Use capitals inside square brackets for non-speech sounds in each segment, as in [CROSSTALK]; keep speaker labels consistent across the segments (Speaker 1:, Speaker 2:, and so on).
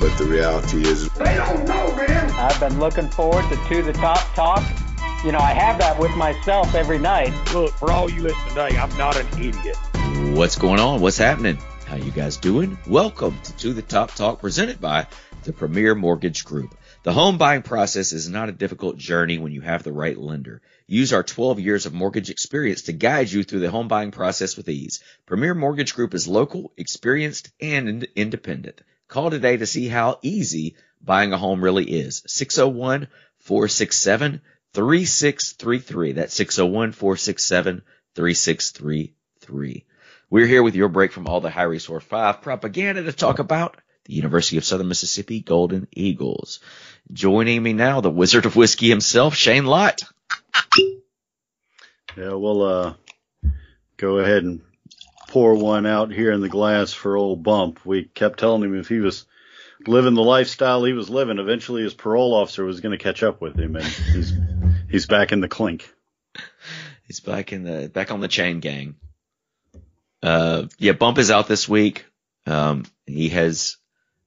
Speaker 1: But the reality is,
Speaker 2: They don't know, man.
Speaker 3: I've been looking forward to To the Top Talk. You know, I have that with myself every night.
Speaker 4: Look, for all you listening today, I'm not an idiot.
Speaker 5: What's going on? What's happening? How you guys doing? Welcome to To the Top Talk presented by the Premier Mortgage Group. The home buying process is not a difficult journey when you have the right lender. Use our 12 years of mortgage experience to guide you through the home buying process with ease. Premier Mortgage Group is local, experienced, and independent. Call today to see how easy buying a home really is. 601 467 3633. That's 601 467 3633. We're here with your break from all the High resource 5 propaganda to talk about the University of Southern Mississippi Golden Eagles. Joining me now, the Wizard of Whiskey himself, Shane Lott.
Speaker 6: Yeah, we'll uh, go ahead and pour one out here in the glass for old Bump. We kept telling him if he was living the lifestyle he was living, eventually his parole officer was going to catch up with him, and he's he's back in the clink.
Speaker 5: He's back in the back on the chain gang. Uh, yeah, Bump is out this week. Um, he has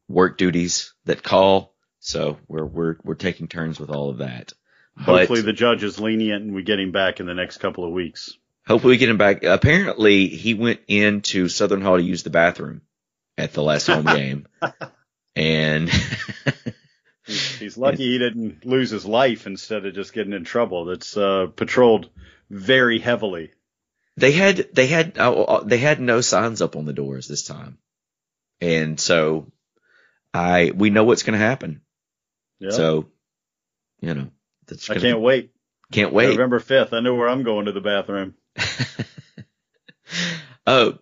Speaker 5: work duties that call, so we're we're we're taking turns with all of that.
Speaker 6: Hopefully,
Speaker 5: But
Speaker 6: the judge is lenient and we get him back in the next couple of weeks.
Speaker 5: Hopefully we get him back. Apparently, he went into Southern Hall to use the bathroom at the last home [LAUGHS] game, and [LAUGHS]
Speaker 6: He's, he's lucky he didn't lose his life instead of just getting in trouble. That's uh, patrolled very heavily.
Speaker 5: they had they had uh, uh, they had no signs up on the doors this time, and so I we know what's going to happen.
Speaker 6: Yeah.
Speaker 5: So, you know, that's
Speaker 6: I can't
Speaker 5: be-
Speaker 6: wait.
Speaker 5: Can't wait.
Speaker 6: November 5th. I know where I'm going to the bathroom. [LAUGHS]
Speaker 5: oh,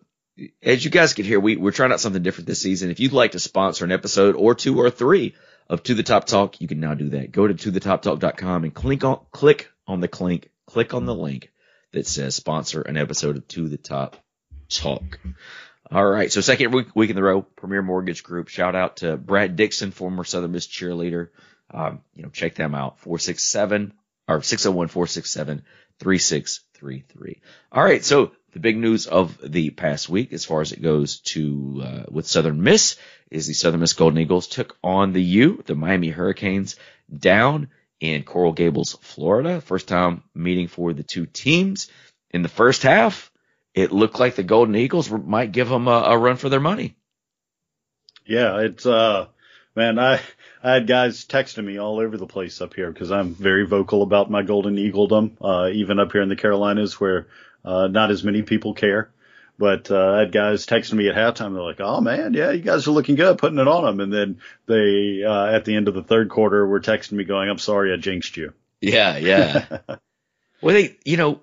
Speaker 5: as you guys can hear, we, we're trying out something different this season. If you'd like to sponsor an episode or two or three of To the Top Talk, you can now do that. Go to tothetoptalk.com and click on, click on the link, click on the link that says sponsor an episode of To the Top Talk. All right. So second week, week in the row, Premier Mortgage Group. Shout out to Brad Dixon, former Southern Miss cheerleader. Um, you know, check them out. 467 or 601 467 3633. All right. So the big news of the past week, as far as it goes to, uh, with Southern Miss is the Southern Miss Golden Eagles took on the U, the Miami Hurricanes down in Coral Gables, Florida. First time meeting for the two teams in the first half. It looked like the Golden Eagles might give them a, a run for their money.
Speaker 6: Yeah, it's uh man, I I had guys texting me all over the place up here because I'm very vocal about my golden eagledom, uh, even up here in the Carolinas where uh, not as many people care. But uh, I had guys texting me at halftime. They're like, "Oh man, yeah, you guys are looking good, putting it on them." And then they, uh, at the end of the third quarter, were texting me going, "I'm sorry, I jinxed you."
Speaker 5: Yeah, yeah. [LAUGHS] well, they, you know,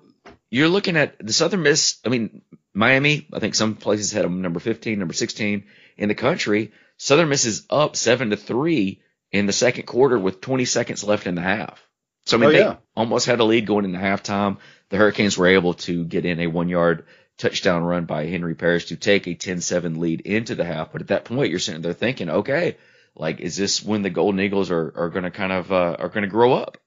Speaker 5: you're looking at the Southern Miss. I mean, Miami. I think some places had them number 15, number 16 in the country. Southern Miss is up seven to three in the second quarter with 20 seconds left in the half. So I mean,
Speaker 6: Oh,
Speaker 5: they
Speaker 6: yeah.
Speaker 5: almost had a lead going into halftime. The Hurricanes were able to get in a one yard touchdown run by Henry Parrish to take a 10-7 lead into the half. But at that point, you're sitting there thinking, okay, like, is this when the Golden Eagles are, are going to kind of, uh, are going to grow up?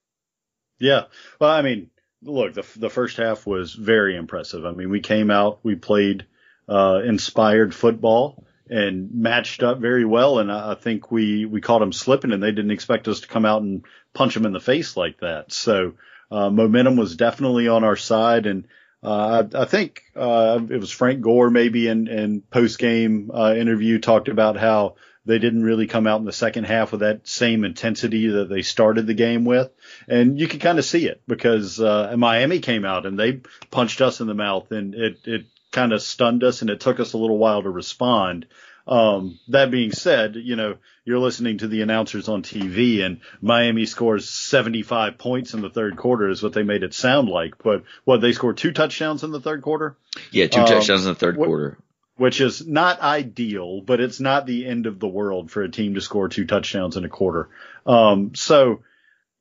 Speaker 6: Yeah. Well, I mean, look, the the first half was very impressive. I mean, we came out, we played uh, inspired football and matched up very well, and I, I think we we caught them slipping, and they didn't expect us to come out and punch them in the face like that. So uh, momentum was definitely on our side, and uh, I, I think uh, it was Frank Gore maybe in in post game uh, interview talked about how they didn't really come out in the second half with that same intensity that they started the game with. And you can kind of see it because uh, Miami came out and they punched us in the mouth and it, it kind of stunned us and it took us a little while to respond. Um, that being said, you know, you're listening to the announcers on TV and Miami scores 75 points in the third quarter is what they made it sound like. But what they scored two touchdowns in the third quarter,
Speaker 5: Yeah, two
Speaker 6: Um,
Speaker 5: touchdowns in the third
Speaker 6: what-
Speaker 5: quarter.
Speaker 6: which is not ideal, but it's not the end of the world for a team to score two touchdowns in a quarter. Um, so,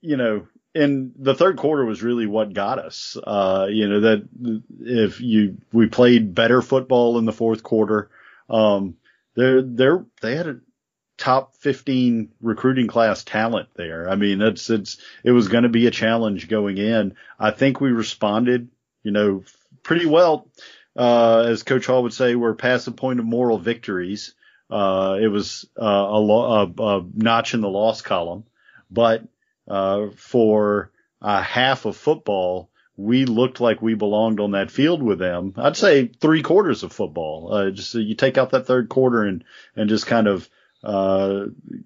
Speaker 6: you know, in the third quarter was really what got us. Uh, you know, that if you, we played better football in the fourth quarter. Um, they're, they're, they had a top 15 recruiting class talent there. I mean, it's, it's, it was going to be a challenge going in. I think we responded, you know, pretty well. Uh, as Coach Hall would say, we're past the point of moral victories. Uh, it was uh, a, lo- a, a, notch in the loss column, but uh, for a half of football, we looked like we belonged on that field with them. I'd say three quarters of football. Uh, just you take out that third quarter and and just kind of uh,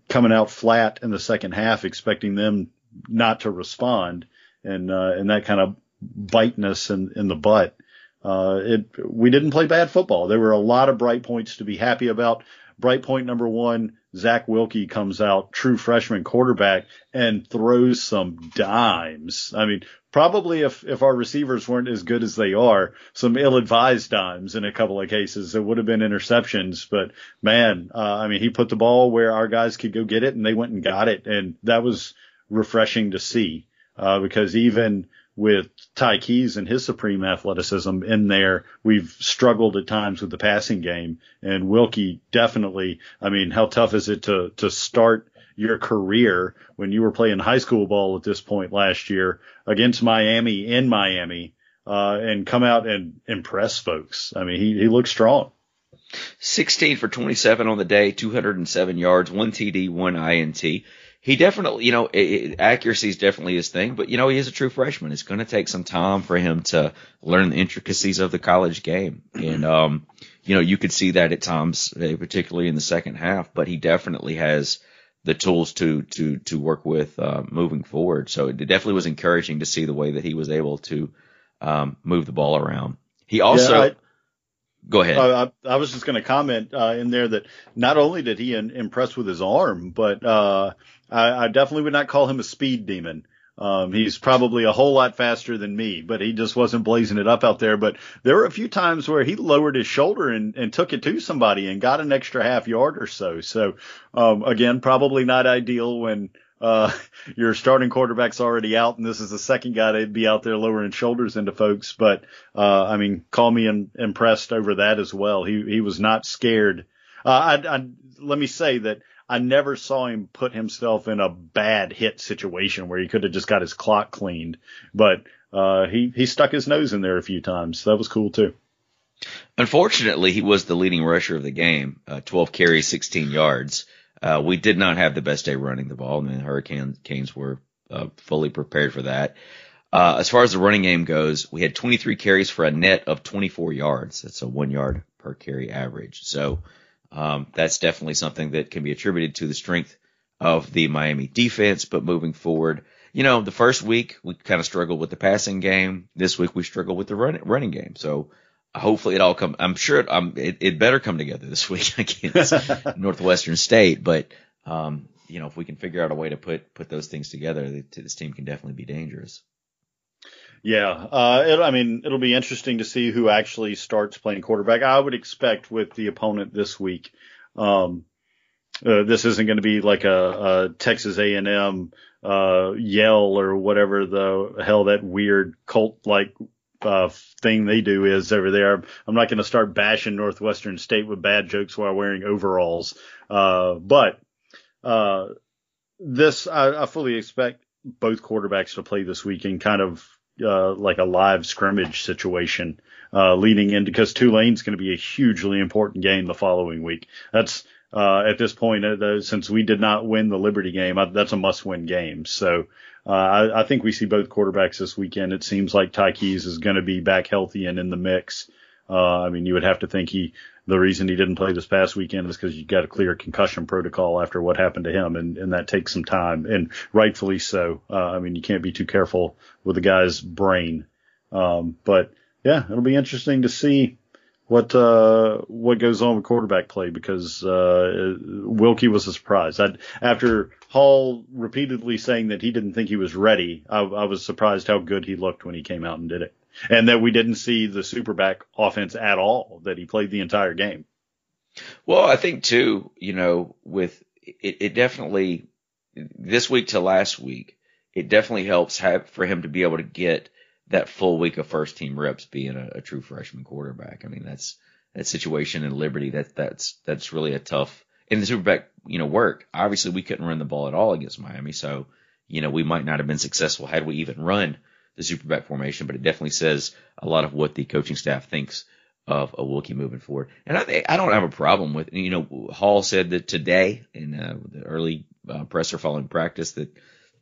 Speaker 6: coming out flat in the second half, expecting them not to respond, and and that kind of biteness in, in the butt. Uh, it, we didn't play bad football. There were a lot of bright points to be happy about. Bright point number one, Zach Wilcke comes out, true freshman quarterback, and throws some dimes. I mean, probably if, if our receivers weren't as good as they are, some ill-advised dimes in a couple of cases. It would have been interceptions, but man, uh, I mean, he put the ball where our guys could go get it and they went and got it. And that was refreshing to see, uh, because even with Ty Keyes and his supreme athleticism in there, we've struggled at times with the passing game. And Wilcke definitely, I mean, how tough is it to, to start your career when you were playing high school ball at this point last year against Miami in Miami, uh, and come out and impress folks. I mean, he, he looks strong.
Speaker 5: 16 for 27 on the day, 207 yards, one TD, one INT he definitely, you know, accuracy is definitely his thing, but you know, he is a true freshman. It's going to take some time for him to learn the intricacies of the college game. And, um, you know, you could see that at times, eh, particularly in the second half, but he definitely has the tools to, to, to work with, uh, moving forward. So it definitely was encouraging to see the way that he was able to, um, move the ball around. He also, yeah, I, Go ahead.
Speaker 6: Uh, I, I, was just going to comment uh, in there that not only did he in, impress with his arm, but uh, I, I, definitely would not call him a speed demon. Um, he's probably a whole lot faster than me, but he just wasn't blazing it up out there. But there were a few times where he lowered his shoulder and, and took it to somebody and got an extra half yard or so. So um, again, probably not ideal when uh, [LAUGHS] your starting quarterback's already out, and this is the second guy to be out there lowering shoulders into folks. But uh, I mean, call me in, impressed over that as well. He he was not scared. Uh, I, I, let me say that I never saw him put himself in a bad hit situation where he could have just got his clock cleaned. But uh, he he stuck his nose in there a few times. That was cool too.
Speaker 5: Unfortunately, he was the leading rusher of the game, uh, 12 carries, 16 yards. Uh, we did not have the best day running the ball, I and the Hurricanes were uh, fully prepared for that. Uh, as far as the running game goes, we had 23 carries for a net of 24 yards. That's a one yard per carry average. So um, that's definitely something that can be attributed to the strength of the Miami defense. But moving forward, you know, the first week we kind of struggled with the passing game. This week we struggled with the run, running game. So hopefully it all come. I'm sure it, um, it, it better come together this [LAUGHS] week against [LAUGHS] Northwestern State. But um, you know, if we can figure out a way to put put those things together, this team can definitely be dangerous.
Speaker 6: Yeah, uh, it, I mean, it'll be interesting to see who actually starts playing quarterback. I would expect with the opponent this week. Um, uh, this isn't going to be like a, a Texas A&M uh, yell or whatever the hell that weird cult like uh, thing they do is over there. I'm not going to start bashing Northwestern State with bad jokes while wearing overalls. Uh, but, uh, this, I, I, fully expect both quarterbacks to play this weekend kind of, uh, like a live scrimmage situation, uh, leading into, because Tulane's going to be a hugely important game the following week. That's, uh, at this point, uh, since we did not win the Liberty game, I, that's a must win game. So, uh, I, I, think we see both quarterbacks this weekend. It seems like Ty Keyes is going to be back healthy and in the mix. Uh, I mean, you would have to think he, the reason he didn't play this past weekend is because you got a clear concussion protocol after what happened to him, and, and that takes some time, and rightfully so. Uh, I mean, you can't be too careful with a guy's brain. Um, but yeah, it'll be interesting to see what uh, what goes on with quarterback play because uh, Wilcke was a surprise. I'd, after Hall repeatedly saying that he didn't think he was ready, I, I, was surprised how good he looked when he came out and did it. And that we didn't see the superback offense at all. That he played the entire game.
Speaker 5: Well, I think too, you know, with it, it definitely this week to last week, it definitely helps have for him to be able to get that full week of first team reps being a, a true freshman quarterback. I mean, that's that situation in Liberty that that's that's really a tough in the superback, you know, work. Obviously, we couldn't run the ball at all against Miami, so you know we might not have been successful had we even run the superback formation. But it definitely says a lot of what the coaching staff thinks of a Wilcke moving forward. And I I don't have a problem with you know Hall said that today in uh, the early uh, presser following practice that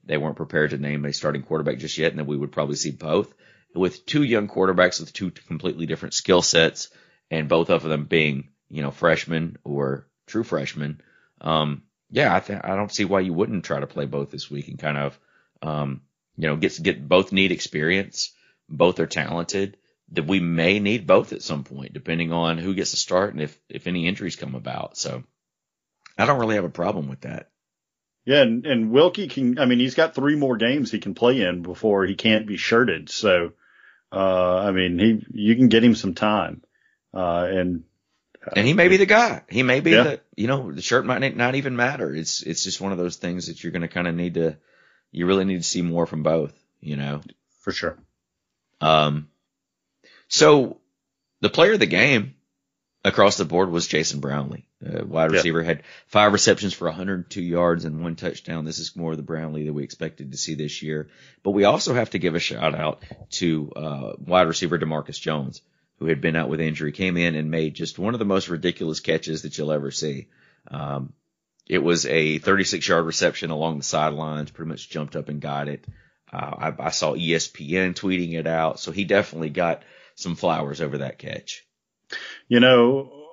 Speaker 5: they weren't prepared to name a starting quarterback just yet, and that we would probably see both with two young quarterbacks with two completely different skill sets, and both of them being you know freshmen or true freshmen. Um, yeah, I think I don't see why you wouldn't try to play both this week and kind of um, you know get get both need experience, both are talented. That we may need both at some point, depending on who gets to start and if if any injuries come about. So I don't really have a problem with that.
Speaker 6: Yeah, and, and Wilcke can. I mean, he's got three more games he can play in before he can't be shirted. So, uh, I mean, he you can get him some time, uh, and uh,
Speaker 5: and he may be the guy. He may be
Speaker 6: Yeah.
Speaker 5: the you know the shirt might not even matter. It's it's just one of those things that you're going to kind of need to. You really need to see more from both. You know.
Speaker 6: for sure.
Speaker 5: Um, so the player of the game across the board was Jason Brownlee. Uh, wide receiver had five receptions for 102 yards and one touchdown. This is more of the Brownlee that we expected to see this year. But we also have to give a shout out to uh, wide receiver Demarcus Jones, who had been out with injury, came in and made just one of the most ridiculous catches that you'll ever see. Um, it was a 36 yard reception along the sidelines, pretty much jumped up and got it. Uh, I, I saw ESPN tweeting it out, so he definitely got some flowers over that catch.
Speaker 6: You know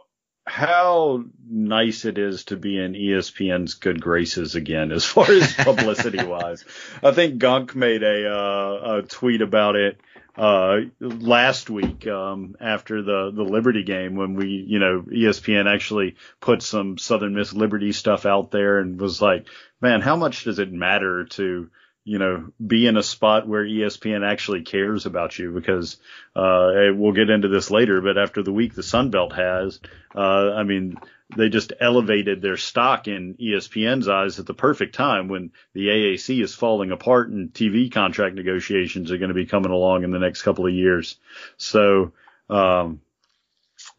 Speaker 6: how nice it is to be in ESPN's good graces again, as far as [LAUGHS] publicity wise. I think Gunk made a, uh, a tweet about it uh, last week um, after the the Liberty game when we, you know, ESPN actually put some Southern Miss Liberty stuff out there and was like, man, how much does it matter to you know, be in a spot where ESPN actually cares about you because uh, we'll get into this later. But after the week the Sun Belt has, uh, I mean, they just elevated their stock in ESPN's eyes at the perfect time when the AAC is falling apart and TV contract negotiations are going to be coming along in the next couple of years. So, um,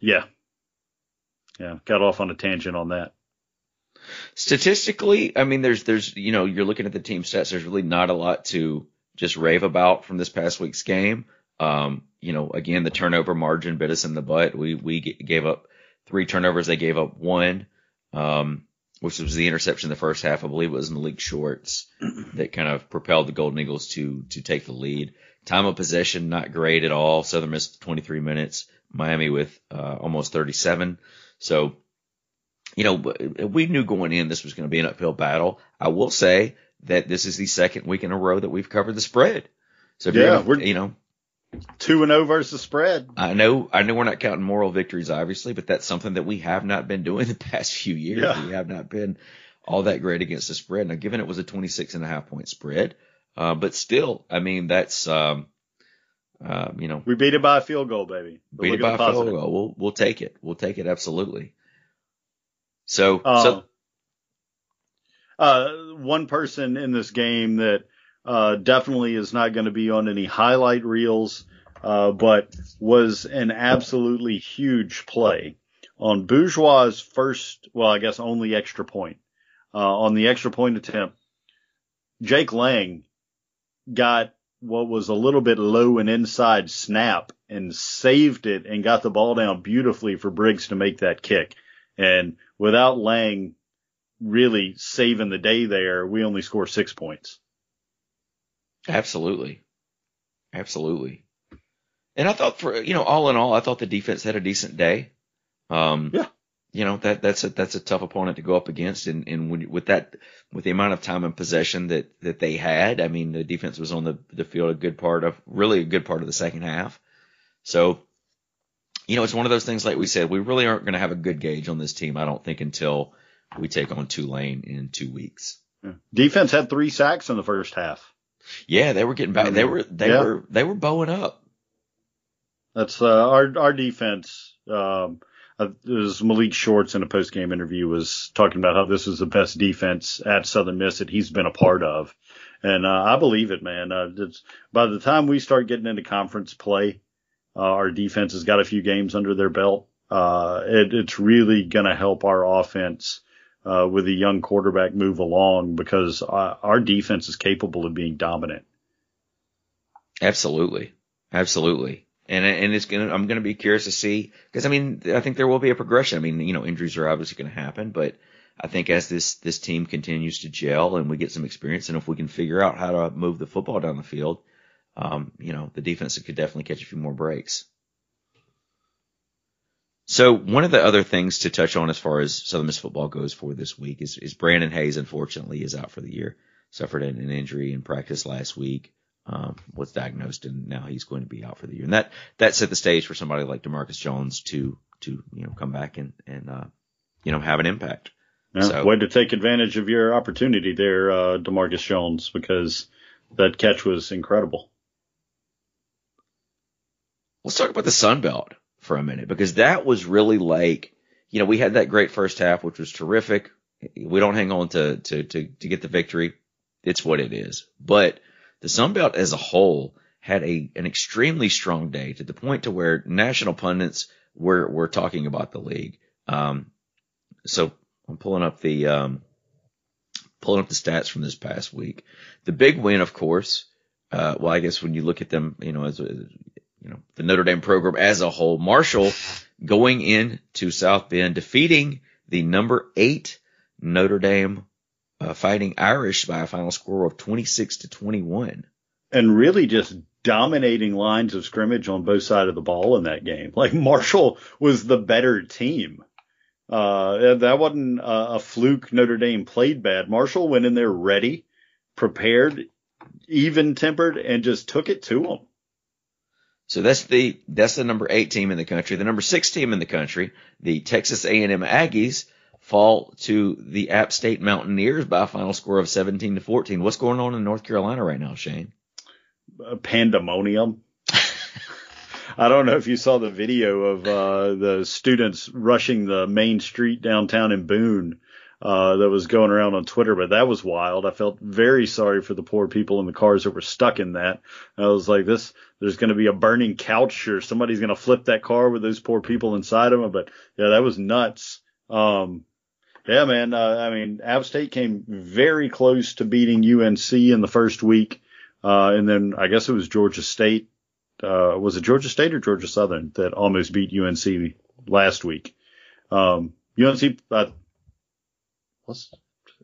Speaker 6: yeah, yeah, got off on a tangent on that.
Speaker 5: Statistically, I mean, there's there's you know you're looking at the team stats. There's really not a lot to just rave about from this past week's game. Um, you know, again, the turnover margin bit us in the butt. We we g- gave up three turnovers. They gave up one, um, which was the interception in the first half. I believe it was Malik Shorts [CLEARS THROAT] that kind of propelled the Golden Eagles to to take the lead. Time of possession not great at all. Southern Miss 23 minutes. Miami with uh, almost 37. So you know, we knew going in this was going to be an uphill battle. I will say that this is the second week in a row that we've covered the spread. So if
Speaker 6: Yeah,
Speaker 5: you're gonna,
Speaker 6: we're-
Speaker 5: you know,
Speaker 6: Two and zero versus the spread.
Speaker 5: I know, I know we're not counting moral victories, obviously, but that's something that we have not been doing [LAUGHS] the past few years.
Speaker 6: Yeah.
Speaker 5: We have not been all that great against the spread. Now, given it was a 26 and a half point spread, uh, but still, I mean, that's, um, uh, you know,
Speaker 6: We beat it by a field goal, baby. But
Speaker 5: beat it by a field goal. We'll, we'll take it. We'll take it. Absolutely. So, so
Speaker 6: uh, one person in this game that uh, definitely is not going to be on any highlight reels, uh, but was an absolutely huge play on Bourgeois' first, well, I guess only extra point. Uh, on the extra point attempt, Jake Lang got what was a little bit low and inside snap and saved it and got the ball down beautifully for Briggs to make that kick. And without Lang really saving the day there, we only score six points.
Speaker 5: Absolutely. Absolutely. And I thought for, you know, all in all, I thought the defense had a decent day. Um,
Speaker 6: Yeah.
Speaker 5: You know, that, that's a, that's a tough opponent to go up against. And, and when, with that, with the amount of time and possession that, that they had, I mean, the defense was on the, the field a good part of, really a good part of the second half. So, you know, it's one of those things, like we said, we really aren't going to have a good gauge on this team, I don't think, until we take on Tulane in two weeks.
Speaker 6: Defense had three sacks in the first half.
Speaker 5: Yeah, they were getting back. They were they
Speaker 6: Yeah.
Speaker 5: were they were bowing up.
Speaker 6: That's uh, our our defense. Um, uh, was Malik Shorts in a post game interview was talking about how this is the best defense at Southern Miss that he's been a part of, and uh, I believe it, man. Uh, it's, by the time we start getting into conference play, uh, our defense has got a few games under their belt. Uh, it, it's really going to help our offense uh, with a young quarterback move along because uh, our defense is capable of being dominant.
Speaker 5: Absolutely, absolutely. And and it's gonna I'm gonna be curious to see because I mean I think there will be a progression. I mean you know injuries are obviously going to happen, but I think as this this team continues to gel and we get some experience, and if we can figure out how to move the football down the field, um, you know the defense could definitely catch a few more breaks. So one of the other things to touch on as far as Southern Miss football goes for this week is, is Brandon Hayes, unfortunately, is out for the year. Suffered an injury in practice last week, um, was diagnosed, and now he's going to be out for the year. And that that set the stage for somebody like Demarcus Jones to to you know come back and and uh, you know have an impact.
Speaker 6: Yeah, so, way to take advantage of your opportunity there, uh, Demarcus Jones, because that catch was incredible.
Speaker 5: Let's talk about the Sun Belt for a minute because that was really like, you know, we had that great first half, which was terrific. We don't hang on to, to, to, to get the victory. It's what it is. But the Sun Belt as a whole had a, an extremely strong day to the point to where national pundits were, were talking about the league. Um, so I'm pulling up the, um, pulling up the stats from this past week. The big win, of course, uh, well, I guess when you look at them, you know, as, you know, the Notre Dame program as a whole. Marshall going in to South Bend, defeating the number eight Notre Dame uh, Fighting Irish by a final score of 26 to 21.
Speaker 6: And really just dominating lines of scrimmage on both sides of the ball in that game. Like Marshall was the better team. Uh, that wasn't a, a fluke. Notre Dame played bad. Marshall went in there ready, prepared, even tempered, and just took it to them.
Speaker 5: So that's the that's the number eight team in the country. The number six team in the country, the Texas A&M Aggies, fall to the App State Mountaineers by a final score of 17 to 14. What's going on in North Carolina right now, Shane?
Speaker 6: Pandemonium. I don't know if you saw the video of uh, the students rushing the main street downtown in Boone uh, that was going around on Twitter, but that was wild. I felt very sorry for the poor people in the cars that were stuck in that. I was like, this, there's going to be a burning couch or somebody's going to flip that car with those poor people inside of them. But yeah, that was nuts. Um, yeah, man. Uh, I mean, App State came very close to beating UNC in the first week. Uh, and then I guess it was Georgia State. Uh, was it Georgia State or Georgia Southern that almost beat UNC last week? Um, UNC, uh, let's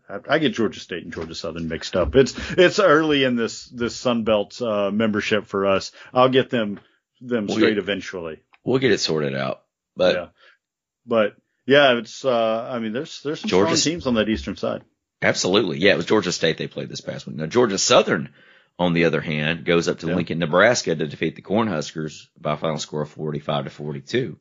Speaker 6: I get Georgia State and Georgia Southern mixed up. It's it's early in this this Sun Belt uh, membership for us. I'll get them them straight we'll eventually.
Speaker 5: We'll get it sorted out. But
Speaker 6: yeah, but yeah, it's uh, I mean there's there's some Georgia, strong teams on that eastern side.
Speaker 5: Absolutely, yeah. It was Georgia State they played this past week. Now Georgia Southern, on the other hand, goes up to yeah. Lincoln, Nebraska to defeat the Cornhuskers by a final score of 45 to 42.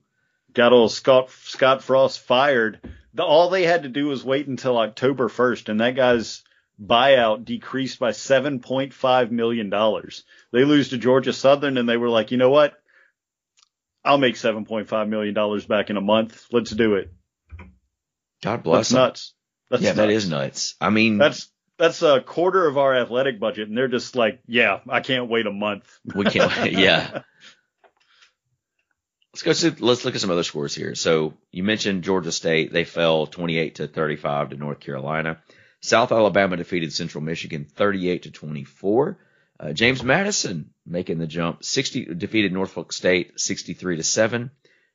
Speaker 6: Got old Scott Scott Frost fired the, all they had to do was wait until October 1st, and that guy's buyout decreased by $7.5 million. They lose to Georgia Southern, and they were like, you know what? I'll make $7.5 million back in a month. Let's do it.
Speaker 5: God bless
Speaker 6: That's them. nuts.
Speaker 5: That's yeah, nuts. that is nuts. I mean,
Speaker 6: that's that's a quarter of our athletic budget, and they're just like, yeah, I can't wait a month.
Speaker 5: we can't. [LAUGHS] yeah, Let's go to let's look at some other scores here. So you mentioned Georgia State; they fell 28 to 35 to North Carolina. South Alabama defeated Central Michigan 38 to 24. Uh, James Madison making the jump 60 defeated Norfolk State 63 to 7.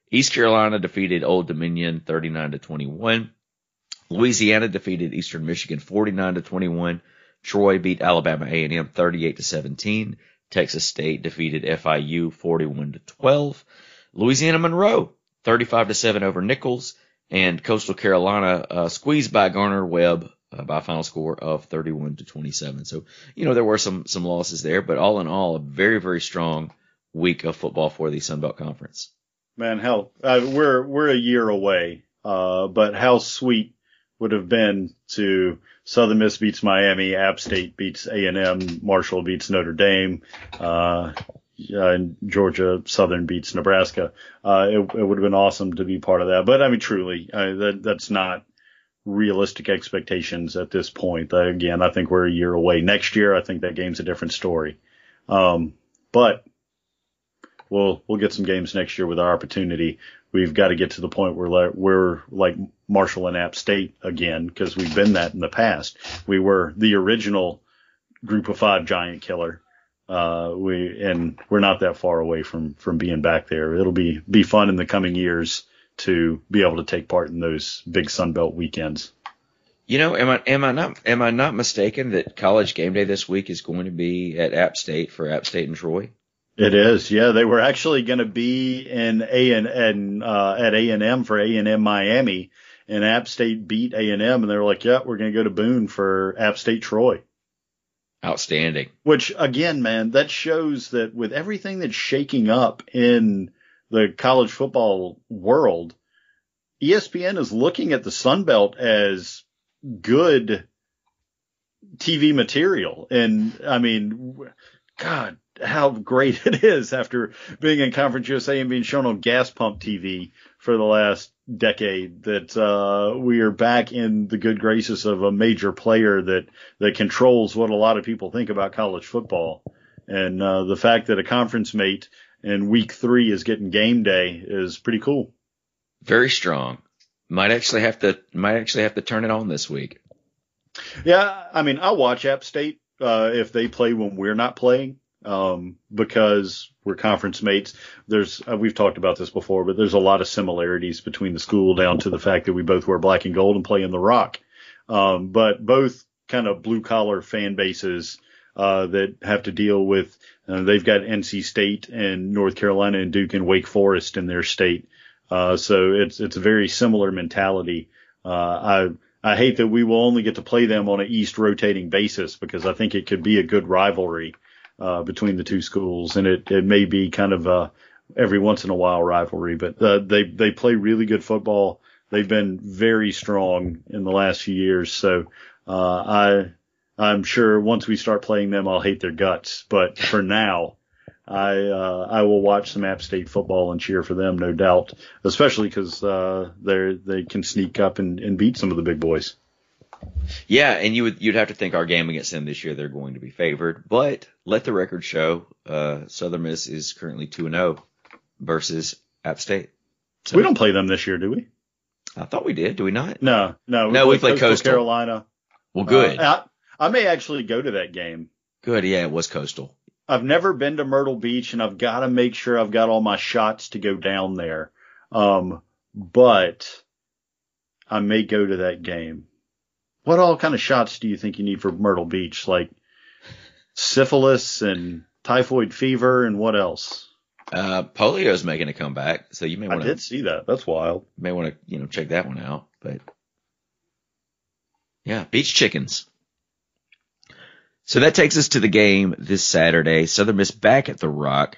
Speaker 5: East Carolina defeated Old Dominion 39 to 21. Louisiana defeated Eastern Michigan 49 to 21. Troy beat Alabama A&M 38 to 17. Texas State defeated FIU 41 to 12. Louisiana Monroe, 35 to 7 over Nicholls, and Coastal Carolina uh, squeezed by Gardner-Webb uh, by a final score of 31 to 27. So, you know, there were some some losses there, but all in all, a very very strong week of football for the Sun Belt Conference.
Speaker 6: Man, hell, uh, we're we're a year away, uh, but how sweet would have been to Southern Miss beats Miami, App State beats A and M, Marshall beats Notre Dame. Uh, uh, Georgia Southern beats Nebraska. Uh, it, it would have been awesome to be part of that. But I mean, truly, uh, that that's not realistic expectations at this point. Uh, again, I think we're a year away. Next year, I think that game's a different story. Um, but we'll we'll get some games next year with our opportunity. We've got to get to the point where we're like Marshall and App State again because we've been that in the past. We were the original Group of Five giant killer. Uh, we and we're not that far away from from being back there. It'll be be fun in the coming years to be able to take part in those big Sun Belt weekends.
Speaker 5: You know, am I am I not am I not mistaken that College Game Day this week is going to be at App State for App State and Troy?
Speaker 6: It is, yeah. They were actually going to be in A and and uh, at A and M for A and M Miami, and App State beat A and M, and they were like, "Yeah, we're going to go to Boone for App State Troy."
Speaker 5: Outstanding.
Speaker 6: Which again, man, that shows that with everything that's shaking up in the college football world, ESPN is looking at the Sun Belt as good TV material. And I mean, God, how great [LAUGHS] it is after being in Conference USA and being shown on gas pump TV for the last decade that uh, we are back in the good graces of a major player that that controls what a lot of people think about college football. And uh, the fact that a conference mate in week three is getting game day is pretty cool.
Speaker 5: Very strong. Might actually have to might actually have to turn it on this week.
Speaker 6: Yeah, I mean, I'll watch App State uh, if they play when we're not playing um, because we're conference mates. There's uh, we've talked about this before, but there's a lot of similarities between the school down to the fact that we both wear black and gold and play in the Rock. Um, but both kind of blue collar fan bases uh, that have to deal with. Uh, they've got NC State and North Carolina and Duke and Wake Forest in their state. Uh, so it's it's a very similar mentality. Uh, I I hate that we will only get to play them on an East rotating basis because I think it could be a good rivalry uh, between the two schools, and it, it may be kind of a every once in a while rivalry. But uh, they they play really good football. They've been very strong in the last few years. So uh, I I'm sure once we start playing them, I'll hate their guts. But for now. I uh, I will watch some App State football and cheer for them, no doubt, especially because uh, they they can sneak up and, and beat some of the big boys.
Speaker 5: Yeah, and you would you'd have to think our game against them this year they're going to be favored, but let the record show uh, Southern Miss is currently two and zero versus App State.
Speaker 6: So, we don't play them this year, do we?
Speaker 5: I thought we did. Do we not?
Speaker 6: No, no.
Speaker 5: We no, we play Coastal,
Speaker 6: Coastal, Carolina.
Speaker 5: Well, good.
Speaker 6: Uh, I, I may actually go to that game.
Speaker 5: Good. Yeah, it was Coastal.
Speaker 6: I've never been to Myrtle Beach, and I've got to make sure I've got all my shots to go down there. Um, but I may go to that game. What all kind of shots do you think you need for Myrtle Beach? Like syphilis and typhoid fever and what else?
Speaker 5: Uh, polio's making a comeback, so you may want
Speaker 6: to. I did see that. That's wild.
Speaker 5: May want to, you know, check that one out. But yeah, beach chickens. So that takes us to the game this Saturday. Southern Miss back at the Rock,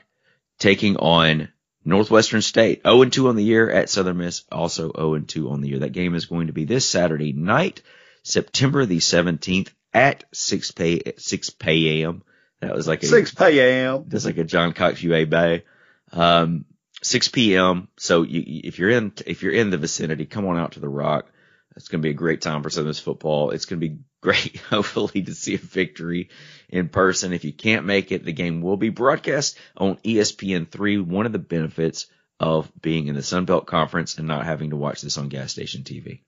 Speaker 5: taking on Northwestern State. 0 2 on the year at Southern Miss, also 0 2 on the year. That game is going to be this Saturday night. September the 17th at 6 p 6 p.m. That was like a
Speaker 6: 6 p.m.
Speaker 5: That's like a John Cox UA Bay. Um, 6 p.m. So you, if you're in if you're in the vicinity, come on out to the Rock. It's going to be a great time for Southern Miss football. It's going to be great, [LAUGHS] hopefully, to see a victory in person. If you can't make it, the game will be broadcast on ESPN3. One of the benefits of being in the Sun Belt Conference and not having to watch this on gas station TV.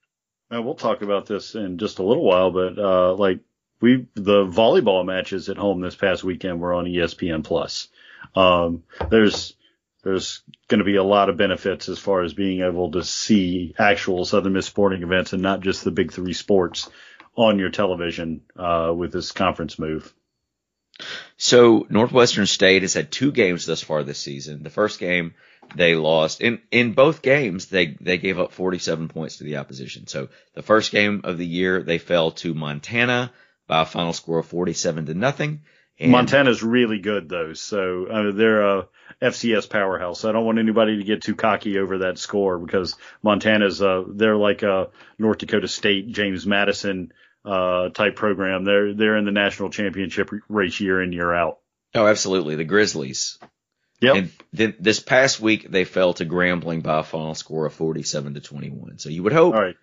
Speaker 6: Uh, we'll talk about this in just a little while, but uh, like we the volleyball matches at home this past weekend were on ESPN Plus. Um, there's there's going to be a lot of benefits as far as being able to see actual Southern Miss sporting events and not just the big three sports on your television uh, with this conference move.
Speaker 5: So Northwestern State has had two games thus far this season. The first game they lost in in both games they they gave up 47 points to the opposition. So the first game of the year they fell to Montana by a final score of 47 to nothing.
Speaker 6: And Montana's really good though, so uh, they're a FCS powerhouse. I don't want anybody to get too cocky over that score because Montana's uh they're like a North Dakota State James Madison uh type program. They're they're in the national championship race year in year out.
Speaker 5: Oh, absolutely, the Grizzlies.
Speaker 6: Yep.
Speaker 5: And then this past week they fell to Grambling by a final score of 47 to 21. So you would hope
Speaker 6: All right.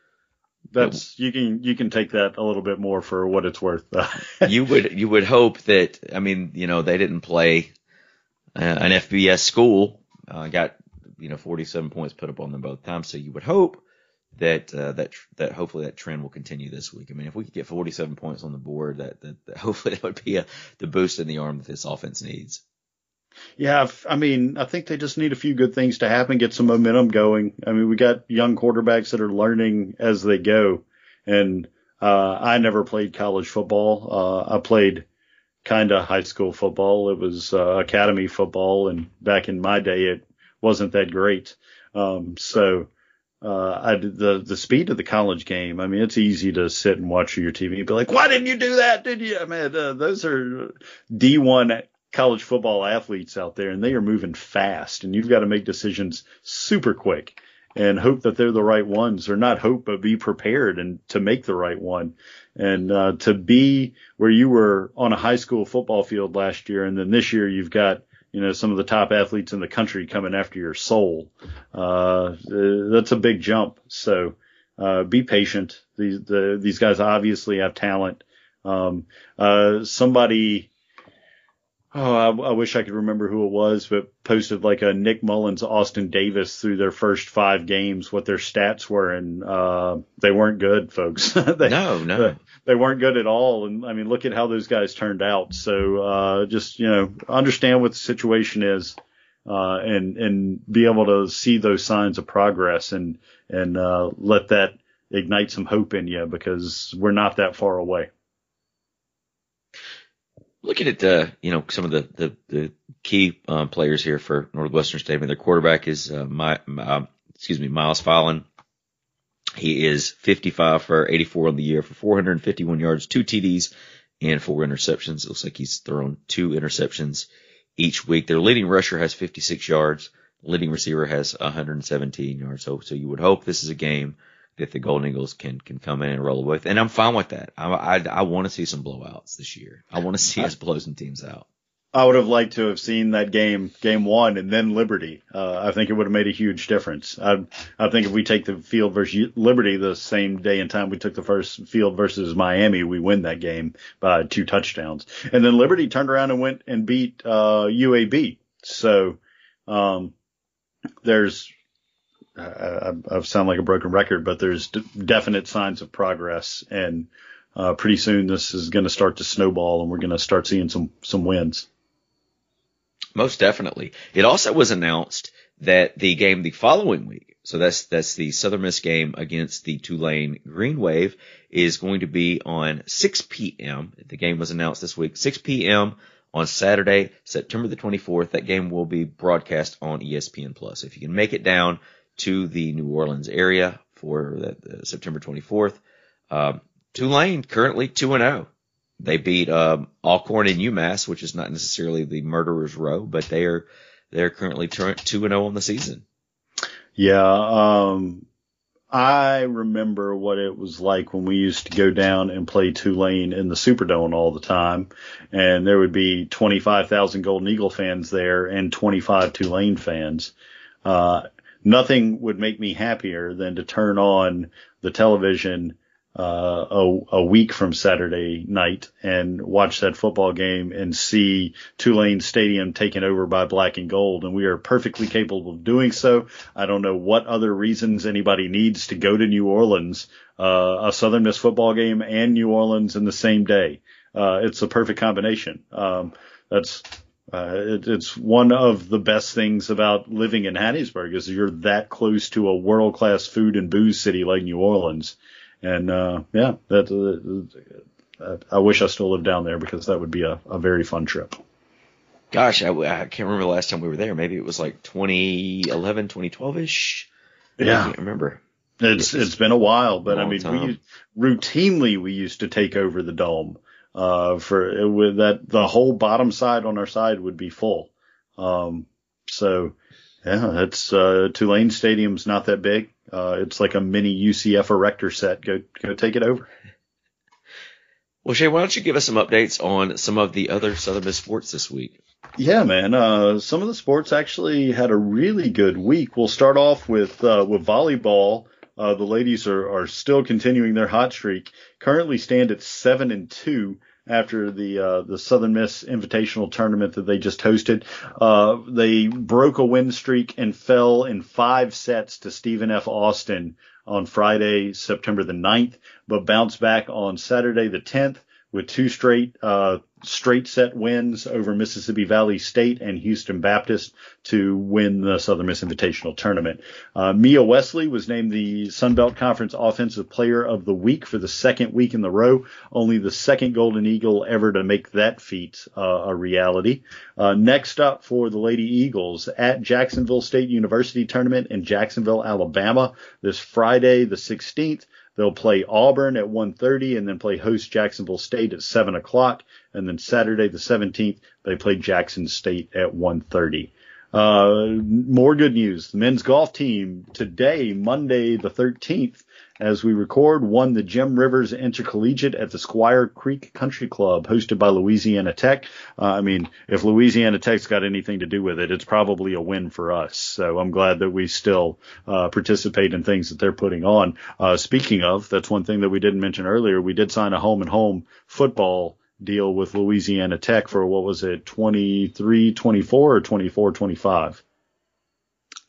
Speaker 6: That's you can you can take that a little bit more for what it's worth. [LAUGHS]
Speaker 5: you would you would hope that I mean you know they didn't play uh, an FBS school uh, got you know 47 points put up on them both times so you would hope that uh, that that hopefully that trend will continue this week. I mean if we could get 47 points on the board that that, that [LAUGHS] hopefully that would be a the boost in the arm that this offense needs.
Speaker 6: Yeah, I mean, I think they just need a few good things to happen, get some momentum going. I mean, we got young quarterbacks that are learning as they go. And uh, I never played college football. Uh, I played kind of high school football. It was uh, academy football, and back in my day, it wasn't that great. Um, so uh, I did the the speed of the college game. I mean, it's easy to sit and watch your TV and be like, "Why didn't you do that? Did you?" I mean, those are D1 college football athletes out there and they are moving fast and you've got to make decisions super quick and hope that they're the right ones or not hope but be prepared and to make the right one. And uh, to be where you were on a high school football field last year and then this year you've got you know some of the top athletes in the country coming after your soul. Uh, that's a big jump. So uh, be patient. These the, these guys obviously have talent. Um, uh, somebody Oh, I, I, wish I could remember who it was, but posted like a Nick Mullens, Austin Davis through their first five games, what their stats were, and uh, they weren't good, folks. [LAUGHS] they,
Speaker 5: no, no,
Speaker 6: they, they, weren't good at all. And I mean, look at how those guys turned out. So uh, just you know, understand what the situation is, uh, and and be able to see those signs of progress, and and uh, let that ignite some hope in you because we're not that far away
Speaker 5: looking at the, you know, some of the the, the key um, players here for Northwestern State. I mean, their quarterback is uh, my, uh, excuse me, Miles Fallon. He is 55 for 84 on the year for 451 yards, two TDs, and four interceptions. It looks like he's thrown two interceptions each week. Their leading rusher has 56 yards. leading receiver has 117 yards. So, so you would hope this is a game that the Golden Eagles can can come in and roll with, and I'm fine with that. I I, I want to see some blowouts this year. I want to see us blow some teams out.
Speaker 6: I would have liked to have seen that game, game one, and then Liberty. Uh, I think it would have made a huge difference. I, I think if we take the field versus Liberty the same day and time we took the first field versus Miami, we win that game by two touchdowns. And then Liberty turned around and went and beat uh, UAB. So um, there's I, I sound like a broken record, but there's d- definite signs of progress, and uh, pretty soon this is going to start to snowball, and we're going to start seeing some some wins.
Speaker 5: Most definitely. It also was announced that the game the following week, so that's that's the Southern Miss game against the Tulane Green Wave, is going to be on 6 p.m. The game was announced this week, 6 p.m. on Saturday, September the 24th. That game will be broadcast on ESPN Plus. If you can make it down to the New Orleans area for the, September 24th. Um, Tulane currently 2 and 0. They beat um, Alcorn and UMass, which is not necessarily the murderer's row, but they are they're currently 2 and 0 on the season.
Speaker 6: Yeah, um, I remember what it was like when we used to go down and play Tulane in the Superdome all the time, and there would be 25,000 Golden Eagle fans there and 25 Tulane fans. Uh, nothing would make me happier than to turn on the television uh, a, a week from Saturday night and watch that football game and see Tulane Stadium taken over by black and gold. And we are perfectly capable of doing so. I don't know what other reasons anybody needs to go to New Orleans, uh, a Southern Miss football game and New Orleans in the same day. Uh, it's a perfect combination. Um, that's uh, it, it's one of the best things about living in Hattiesburg is you're that close to a world class food and booze city like New Orleans. And, uh, yeah, that, uh, I wish I still lived down there because that would be a, a very fun trip.
Speaker 5: Gosh, I, I, can't remember the last time we were there. Maybe it was like 2011, 2012 ish.
Speaker 6: Yeah.
Speaker 5: I can't remember.
Speaker 6: It's, it's, it's been a while, but I mean, time. we routinely we used to take over the dome uh, for with that the whole bottom side on our side would be full. Um, so yeah, it's uh, Tulane Stadium's not that big. Uh, it's like a mini UCF erector set. Go go take it over.
Speaker 5: Well, Shay, why don't you give us some updates on some of the other Southern Miss sports this week?
Speaker 6: Yeah, man. Uh, some of the sports actually had a really good week. We'll start off with uh, with volleyball. Uh, the ladies are, are still continuing their hot streak. Currently stand at seven and two after the uh, the Southern Miss Invitational tournament that they just hosted. Uh, they broke a win streak and fell in five sets to Stephen F. Austin on Friday, September the 9th, but bounced back on Saturday the 10th with two straight uh, straight set wins over Mississippi Valley State and Houston Baptist to win the Southern Miss Invitational Tournament. Uh, Mia Wesley was named the Sun Belt Conference Offensive Player of the Week for the second week in the row, only the second Golden Eagle ever to make that feat uh, a reality. Uh, next up for the Lady Eagles at Jacksonville State University Tournament in Jacksonville, Alabama this Friday the 16th. They'll play Auburn at 1:30 and then play host Jacksonville State at 7 o'clock. And then Saturday the 17th, they play Jackson State at 1:30. Uh, more good news. The men's golf team today, Monday the 13th, as we record, won the Jim Rivers Intercollegiate at the Squire Creek Country Club, hosted by Louisiana Tech. Uh, I mean, if Louisiana Tech's got anything to do with it, it's probably a win for us. So I'm glad that we still uh, participate in things that they're putting on. Uh, speaking of, that's one thing that we didn't mention earlier. We did sign a home and home football deal with Louisiana Tech for what was it, 23, 24 or 24, 25?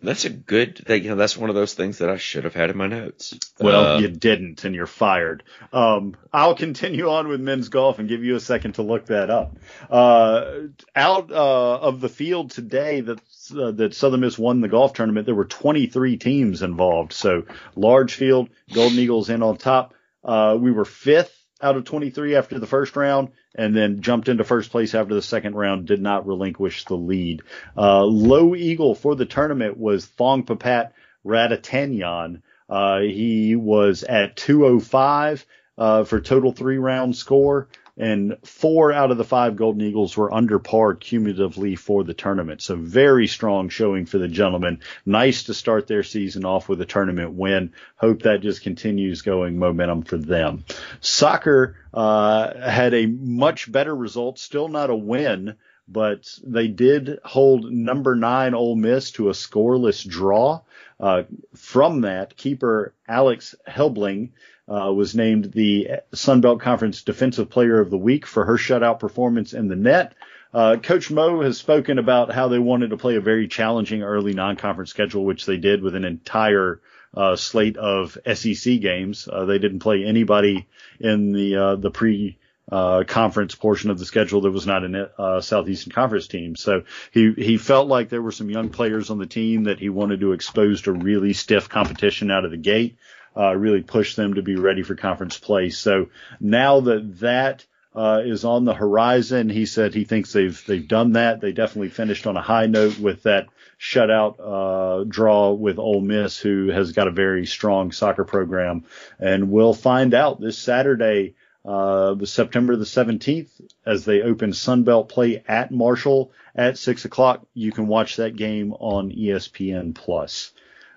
Speaker 5: That's a good thing. You know, that's one of those things that I should have had in my notes.
Speaker 6: Well,
Speaker 5: Uh,
Speaker 6: you didn't, and you're fired. Um, I'll continue on with men's golf and give you a second to look that up. Uh, out uh, of the field today that uh, that Southern Miss won the golf tournament, there were 23 teams involved. So large field, Golden Eagles in on top. Uh, we were fifth out of 23 after the first round, and then jumped into first place after the second round. Did not relinquish the lead. Uh, low eagle for the tournament was Thong Papat Ratatanyan. Uh, he was at 205 uh, for total three round score, and four out of the five Golden Eagles were under par cumulatively for the tournament. So very strong showing for the gentlemen. Nice to start their season off with a tournament win. Hope that just continues going momentum for them. Soccer uh, had a much better result, still not a win but they did hold number nine Ole Miss to a scoreless draw. Uh, from that, keeper Alex Helbling uh, was named the Sun Belt Conference Defensive Player of the Week for her shutout performance in the net. Uh, Coach Mo has spoken about how they wanted to play a very challenging early non-conference schedule, which they did with an entire uh, slate of SEC games. Uh, they didn't play anybody in the uh, the pre uh, conference portion of the schedule that was not a uh, Southeastern Conference team. So he he felt like there were some young players on the team that he wanted to expose to really stiff competition out of the gate, uh, really push them to be ready for conference play. So now that that uh, is on the horizon, he said he thinks they've they've done that. They definitely finished on a high note with that shutout uh, draw with Ole Miss, who has got a very strong soccer program, and we'll find out this Saturday uh, September the 17th as they open Sunbelt play at Marshall at six o'clock. You can watch that game on ESPN plus.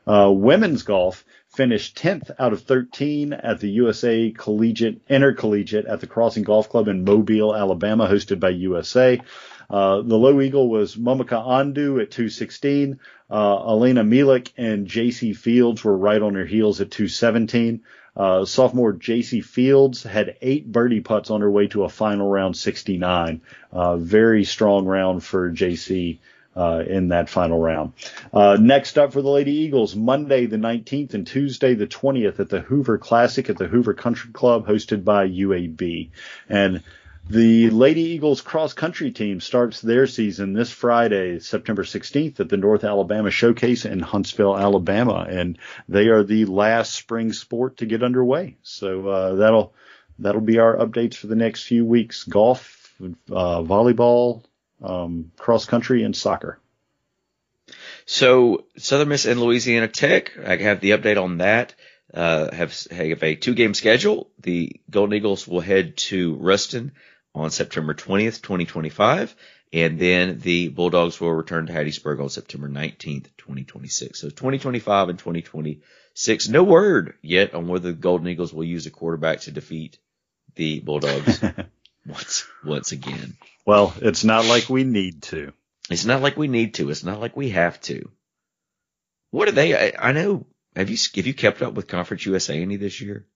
Speaker 6: Uh, women's golf finished 10th out of 13 at the USA Collegiate Intercollegiate at the Crossing Golf Club in Mobile, Alabama, hosted by USA. Uh, the low eagle was Momika Andu at 216. Uh, Elena Milik and JC Fields were right on their heels at 217. Uh, sophomore JC Fields had eight birdie putts on her way to a final round 69. Uh, very strong round for JC. Uh, in that final round. Uh, next up for the Lady Eagles, Monday the 19th and Tuesday the 20th at the Hoover Classic at the Hoover Country Club hosted by UAB. And the Lady Eagles cross country team starts their season this Friday, September 16th at the North Alabama Showcase in Huntsville, Alabama. And they are the last spring sport to get underway. So, uh, that'll, that'll be our updates for the next few weeks. Golf, uh, volleyball, um, cross country and soccer.
Speaker 5: So Southern Miss and Louisiana Tech, I have the update on that. Uh, have have a two game schedule. The Golden Eagles will head to Ruston on September 20th, 2025, and then the Bulldogs will return to Hattiesburg on September 19th, 2026. So 2025 and 2026. No word yet on whether the Golden Eagles will use a quarterback to defeat the Bulldogs [LAUGHS] once once again.
Speaker 6: Well, it's not like we need to.
Speaker 5: It's not like we need to. It's not like we have to. What are they? I, I know. Have you have you kept up with Conference USA any this year?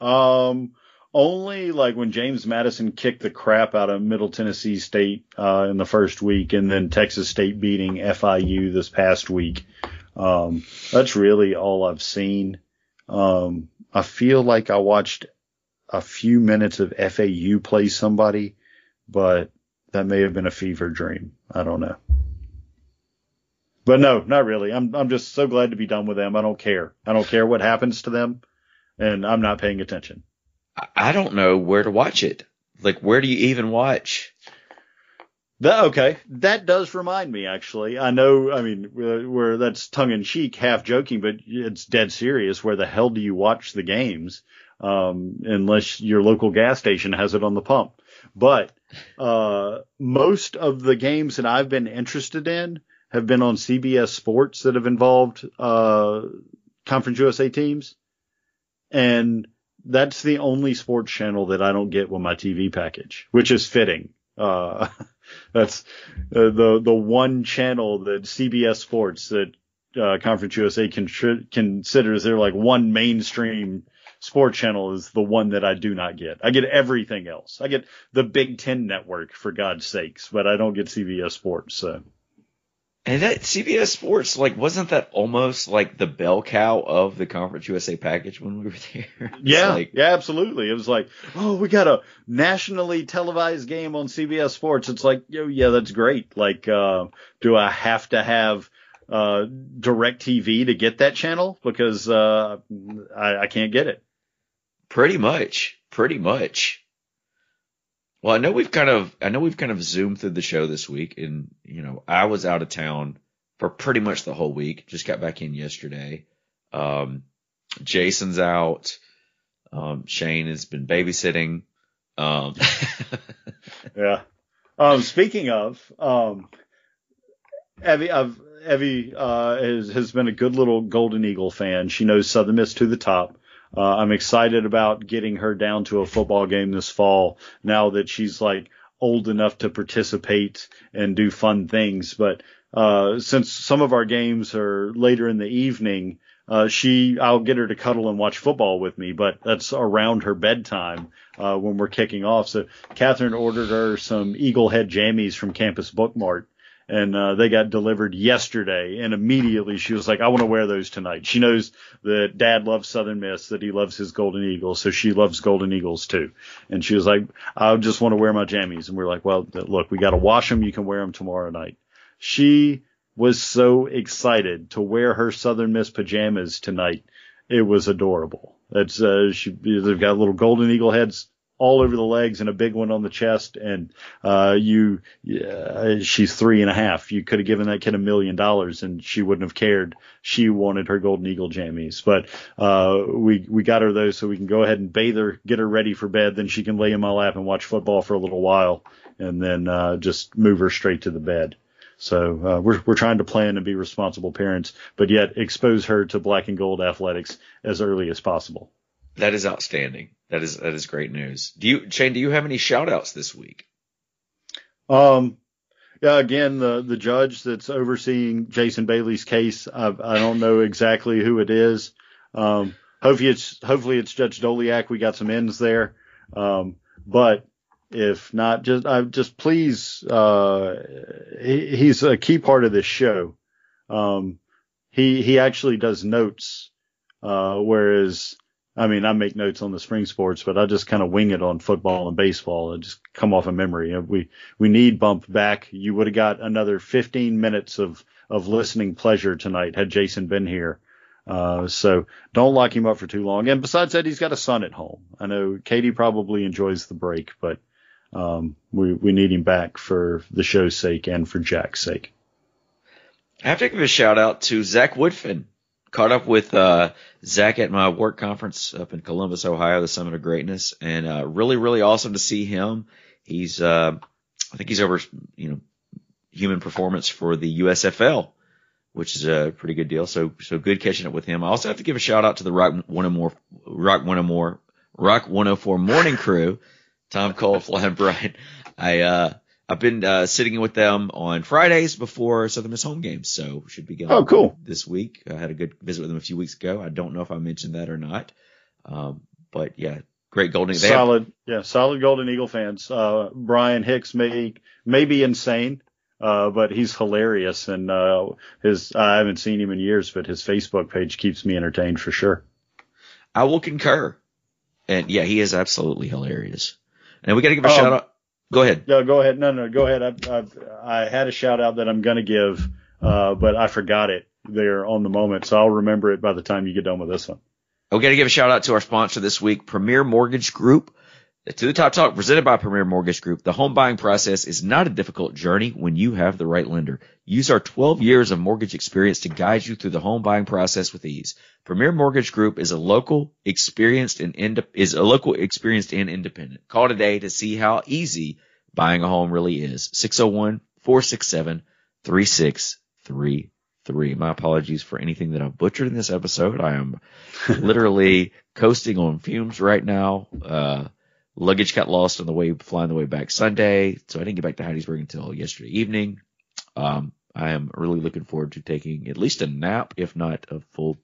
Speaker 6: Um, only like when James Madison kicked the crap out of Middle Tennessee State uh, in the first week, and then Texas State beating FIU this past week. Um, that's really all I've seen. Um, I feel like I watched a few minutes of FAU play somebody, but that may have been a fever dream. I don't know. But no, not really. I'm I'm just so glad to be done with them. I don't care. I don't care what happens to them, and I'm not paying attention.
Speaker 5: I don't know where to watch it. Like, where do you even watch?
Speaker 6: That, okay, that does remind me. Actually, I know. I mean, where, where that's tongue in cheek, half joking, but it's dead serious. Where the hell do you watch the games? Um, unless your local gas station has it on the pump. But uh, most of the games that I've been interested in have been on CBS Sports that have involved uh, Conference USA teams, and that's the only sports channel that I don't get with my TV package, which is fitting. Uh, [LAUGHS] that's uh, the the one channel that CBS Sports that uh, Conference USA con- considers their like one mainstream sports channel is the one that I do not get. I get everything else. I get the Big Ten Network for God's sakes, but I don't get CBS Sports. So.
Speaker 5: And that CBS Sports, like, wasn't that almost like the bell cow of the Conference USA package when we were there? [LAUGHS]
Speaker 6: yeah,
Speaker 5: like,
Speaker 6: yeah, absolutely. It was like, oh, we got a nationally televised game on CBS Sports. It's like, yo, yeah, that's great. Like, uh, do I have to have uh, TV to get that channel because uh, I, I can't get it?
Speaker 5: Pretty much, pretty much. Well, I know we've kind of, I know we've kind of zoomed through the show this week, and you know, I was out of town for pretty much the whole week. Just got back in yesterday. Um, Jason's out. Um, Shane has been babysitting. Um, [LAUGHS]
Speaker 6: yeah. Um, speaking of, um, Evie, I've, Evie, uh, has, has been a good little Golden Eagle fan. She knows Southern Miss to the top. Uh, I'm excited about getting her down to a football game this fall now that she's like old enough to participate and do fun things. But uh, since some of our games are later in the evening, uh, she I'll get her to cuddle and watch football with me, but that's around her bedtime uh, when we're kicking off. So Catherine ordered her some Eagle Head jammies from Campus Bookmart and uh, they got delivered yesterday. And immediately she was like, "I want to wear those tonight." She knows that Dad loves Southern Miss, that he loves his Golden Eagles, so she loves Golden Eagles too. And she was like, "I just want to wear my jammies." And we're like, "Well, look, we got to wash them. You can wear them tomorrow night." She was so excited to wear her Southern Miss pajamas tonight. It was adorable. It's uh, she they've got little Golden Eagle heads all over the legs and a big one on the chest. And, uh, you, uh, she's three and a half. You could have given that kid a million dollars and she wouldn't have cared. She wanted her golden eagle jammies, but, uh, we, we got her those so we can go ahead and bathe her, get her ready for bed. Then she can lay in my lap and watch football for a little while and then, uh, just move her straight to the bed. So uh, we're we're trying to plan and be responsible parents, but yet expose her to black and gold athletics as early as possible.
Speaker 5: That is outstanding. That is that is great news. Do you Shane? Do you have any shout outs this week?
Speaker 6: Um, yeah. Again, the the judge that's overseeing Jason Bailey's case, I, I don't know exactly who it is. Um, hopefully it's hopefully it's Judge Doliak. We got some ends there. Um, but if not, just I just please. Uh, he, he's a key part of this show. Um, he he actually does notes, uh, whereas I mean, I make notes on the spring sports, but I just kind of wing it on football and baseball and just come off of memory. We, we need bump back. You would have got another 15 minutes of, of listening pleasure tonight had Jason been here. Uh, so don't lock him up for too long. And besides that, he's got a son at home. I know Katie probably enjoys the break, but, um, we, we need him back for the show's sake and for Jack's sake.
Speaker 5: I have to give a shout out to Zach Woodfin caught up with uh, Zach at my work conference up in Columbus, Ohio, the Summit of Greatness, and uh, really, really awesome to see him. He's, uh, I think he's over, you know, human performance for the USFL, which is a pretty good deal. So, so good catching up with him. I also have to give a shout out to the Rock One More, Rock One More, Rock 104 morning crew Tom Cole, Flying Brian. I uh I've been uh, sitting with them on Fridays before Southern Miss home games, so should be going.
Speaker 6: Oh, cool.
Speaker 5: This week, I had a good visit with them a few weeks ago. I don't know if I mentioned that or not, um, but yeah, great Golden. They have-
Speaker 6: solid, yeah, solid Golden Eagle fans. Uh, Brian Hicks may may be insane, uh, but he's hilarious, and uh, his I haven't seen him in years, but his Facebook page keeps me entertained for sure.
Speaker 5: I will concur. And yeah, he is absolutely hilarious. And we got to give a
Speaker 6: Um,
Speaker 5: shout out. Go ahead.
Speaker 6: No, go ahead. No, no, go ahead. I, I, I had a shout out that I'm going to give, uh, but I forgot it there on the moment. So I'll remember it by the time you get done with this one.
Speaker 5: We got to give a shout out to our sponsor this week, Premier Mortgage Group. To the Top Talk, presented by Premier Mortgage Group. The home buying process is not a difficult journey when you have the right lender. Use our 12 years of mortgage experience to guide you through the home buying process with ease. Premier Mortgage Group is a local, experienced and ind- is a local, experienced and independent. Call today to see how easy buying a home really is. 601-467-3633. My apologies for anything that I've butchered in this episode. I am literally [LAUGHS] coasting on fumes right now. Uh, luggage got lost on the way, flying the way back Sunday. So I didn't get back to Hattiesburg until yesterday evening. Um, I am really looking forward to taking at least a nap, if not a full,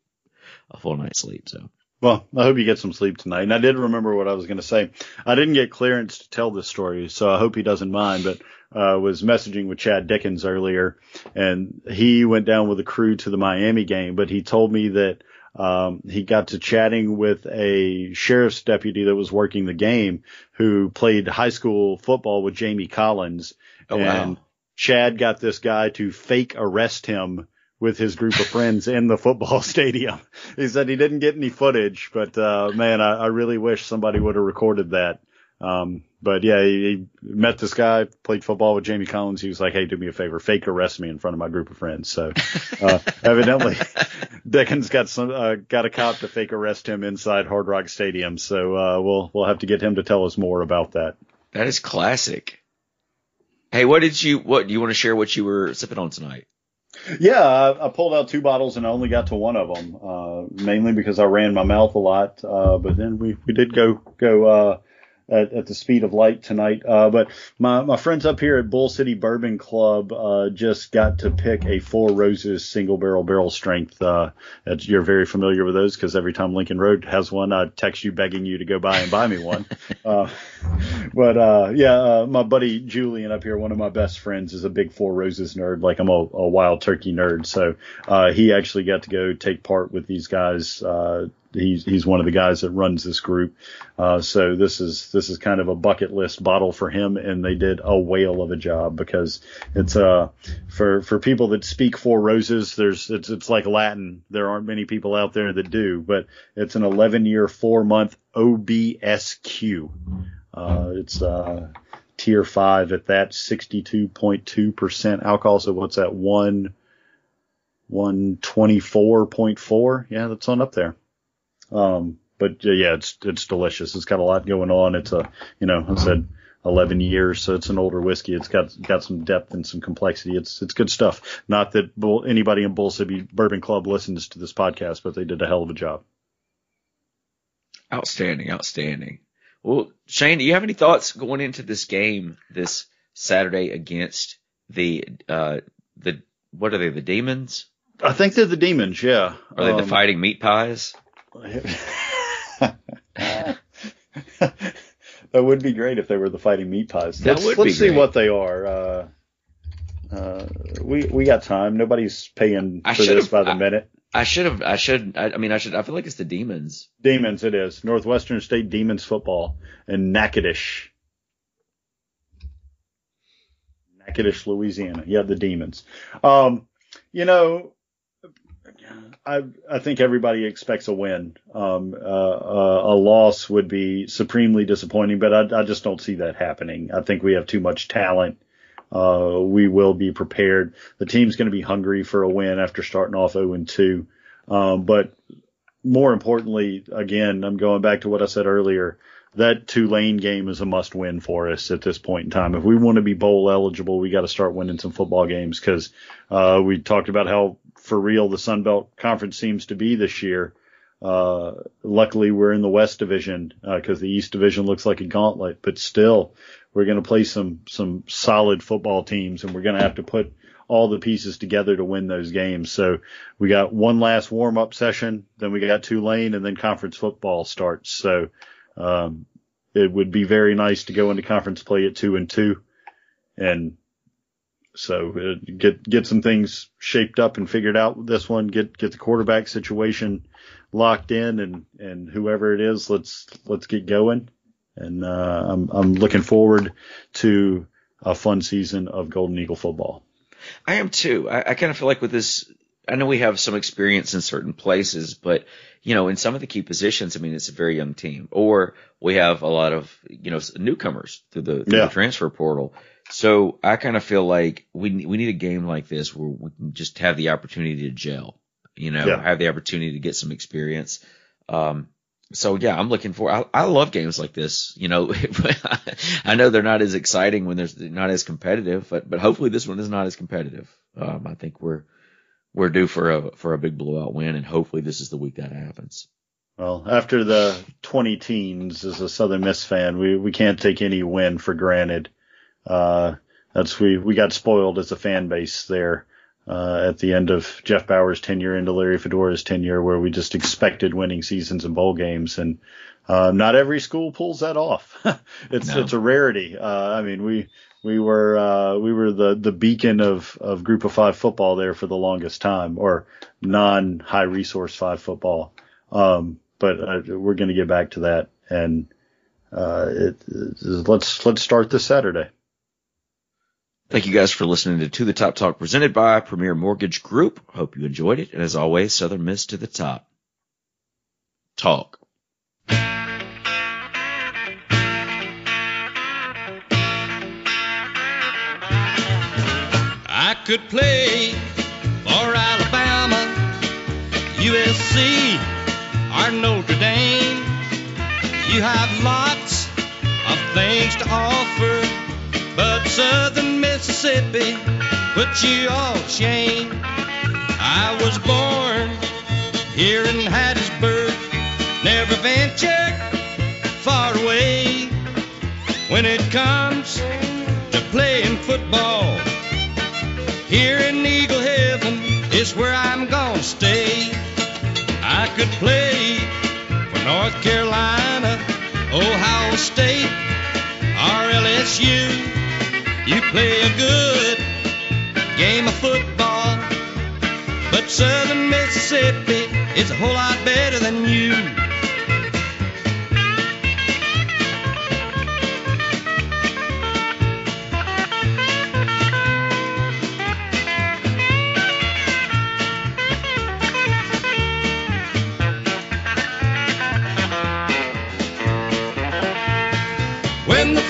Speaker 5: a full night's sleep. So
Speaker 6: Well, I hope you get some sleep tonight. And I did remember what I was going to say. I didn't get clearance to tell this story, so I hope he doesn't mind, but uh, was messaging with Chad Dickens earlier and he went down with a crew to the Miami game, but he told me that um, he got to chatting with a sheriff's deputy that was working the game who played high school football with Jamie Collins.
Speaker 5: Oh,
Speaker 6: and
Speaker 5: wow.
Speaker 6: Chad got this guy to fake arrest him with his group of friends in the football [LAUGHS] stadium. He said he didn't get any footage, but uh, man, I, I really wish somebody would have recorded that. Um, but yeah, he, he met this guy, played football with Jamie Collins. He was like, "Hey, do me a favor, fake arrest me in front of my group of friends." So uh, [LAUGHS] evidently, Dickens got some uh, got a cop to fake arrest him inside Hard Rock Stadium. So uh, we'll we'll have to get him to tell us more about that.
Speaker 5: that is classic. Hey, what did you, what, do you want to share what you were sipping on tonight?
Speaker 6: Yeah, I, I pulled out two bottles and I only got to one of them, uh, mainly because I ran my mouth a lot. Uh, but then we, we did go, go, uh, at, at the speed of light tonight. Uh, but my, my friends up here at Bull City Bourbon Club, uh, just got to pick a Four Roses single barrel barrel strength. Uh, you're very familiar with those because every time Lincoln Road has one, I text you begging you to go by and buy me one. [LAUGHS] uh, but, uh, yeah, uh, my buddy Julian up here, one of my best friends is a big Four Roses nerd. Like I'm a, a wild turkey nerd. So, uh, he actually got to go take part with these guys, uh, he's he's one of the guys that runs this group. Uh, so this is this is kind of a bucket list bottle for him, and they did a whale of a job because it's uh for for people that speak four roses. There's it's it's like Latin. There aren't many people out there that do, but it's an 11 year four month OBSQ. Uh, it's uh tier five at that 62.2 percent alcohol. So what's that one? 124.4. Yeah, that's on up there. Um, but uh, yeah, it's it's delicious. It's got a lot going on. It's a you know I said 11 years, so it's an older whiskey. It's got got some depth and some complexity. It's it's good stuff. Not that Bull, anybody in Bull City Bourbon Club listens to this podcast, but they did a hell of a job.
Speaker 5: Outstanding, outstanding. Well, Shane, do you have any thoughts going into this game this Saturday against the uh the what are they the demons?
Speaker 6: I think they're the demons. Yeah.
Speaker 5: Are they the
Speaker 6: Um,
Speaker 5: fighting meat pies? [LAUGHS]
Speaker 6: that would be great if they were the fighting meat pies.
Speaker 5: That
Speaker 6: Let's,
Speaker 5: would
Speaker 6: let's see
Speaker 5: great.
Speaker 6: what they are. Uh, uh, we we got time. Nobody's paying
Speaker 5: I
Speaker 6: for this by the
Speaker 5: I-
Speaker 6: minute.
Speaker 5: I should have. I should. I, I mean, I should. I feel like it's the demons.
Speaker 6: Demons, it is Northwestern State Demons football in Natchitoches, Natchitoches, Louisiana. Yeah, the Demons. Um, you know, I I think everybody expects a win. Um, uh, uh, a loss would be supremely disappointing, but I, I just don't see that happening. I think we have too much talent. Uh, we will be prepared. The team's going to be hungry for a win after starting off 0 and 2. Um, but more importantly, again, I'm going back to what I said earlier. That Tulane game is a must win for us at this point in time. If we want to be bowl eligible, we got to start winning some football games because uh, we talked about how for real the Sun Belt Conference seems to be this year. Uh, luckily, we're in the West Division because uh, the East Division looks like a gauntlet. But still, we're going to play some some solid football teams, and we're going to have to put all the pieces together to win those games. So we got one last warm up session, then we got Tulane, and then conference football starts. So um, it would be very nice to go into conference play at two and two, and so uh, get get some things shaped up and figured out with this one. Get get the quarterback situation locked in, and and whoever it is, let's let's get going. And uh, I'm I'm looking forward to a fun season of Golden Eagle football.
Speaker 5: I am too. I, I kind of feel like with this, I know we have some experience in certain places, but you know, in some of the key positions, I mean, it's a very young team, or we have a lot of you know newcomers through the, through
Speaker 6: Yeah.
Speaker 5: the transfer portal. So I kind of feel like we we need a game like this where we can just have the opportunity to gel, you know,
Speaker 6: Yeah.
Speaker 5: have the opportunity to get some experience. Um, so yeah, I'm looking for. I, I love games like this. You know, [LAUGHS] I know they're not as exciting when they're not as competitive, but but hopefully this one is not as competitive. Um, I think we're we're due for a for a big blowout win, and hopefully this is the week that happens.
Speaker 6: Well, after the 20 teens, as a Southern Miss fan, we, we can't take any win for granted. Uh, that's we, we got spoiled as a fan base there, uh, at the end of Jeff Bower's tenure into Larry Fedora's tenure, where we just expected winning seasons and bowl games. And, uh, not every school pulls that off. [LAUGHS] it's,
Speaker 5: No.
Speaker 6: it's a rarity. Uh, I mean, we, we were, uh, we were the, the beacon of, of group of five football there for the longest time or non high resource five football. Um, but uh, we're going to get back to that, and uh, it, it- let's let's start this Saturday.
Speaker 5: Thank you guys for listening to To the Top Talk presented by Premier Mortgage Group. Hope you enjoyed it, and as always, Southern Miss to the top. Talk.
Speaker 2: I could play for Alabama, USC, or Notre Dame. You have lots of things to offer, but Southern Mississippi but you all shame. I was born here in Hattiesburg, never ventured far away. When it comes to playing football, here in Eagle Heaven is where I'm gonna stay. I could play for North Carolina, Ohio State, or LSU. You play a good game of football, but Southern Mississippi is a whole lot better than you.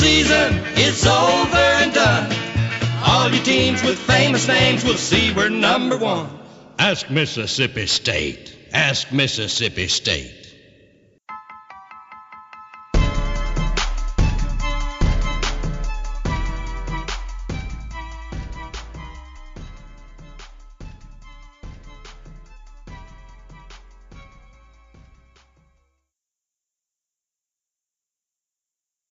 Speaker 2: Season is over and done, all your teams with famous names will see we're number one. Ask Mississippi State. Ask Mississippi State.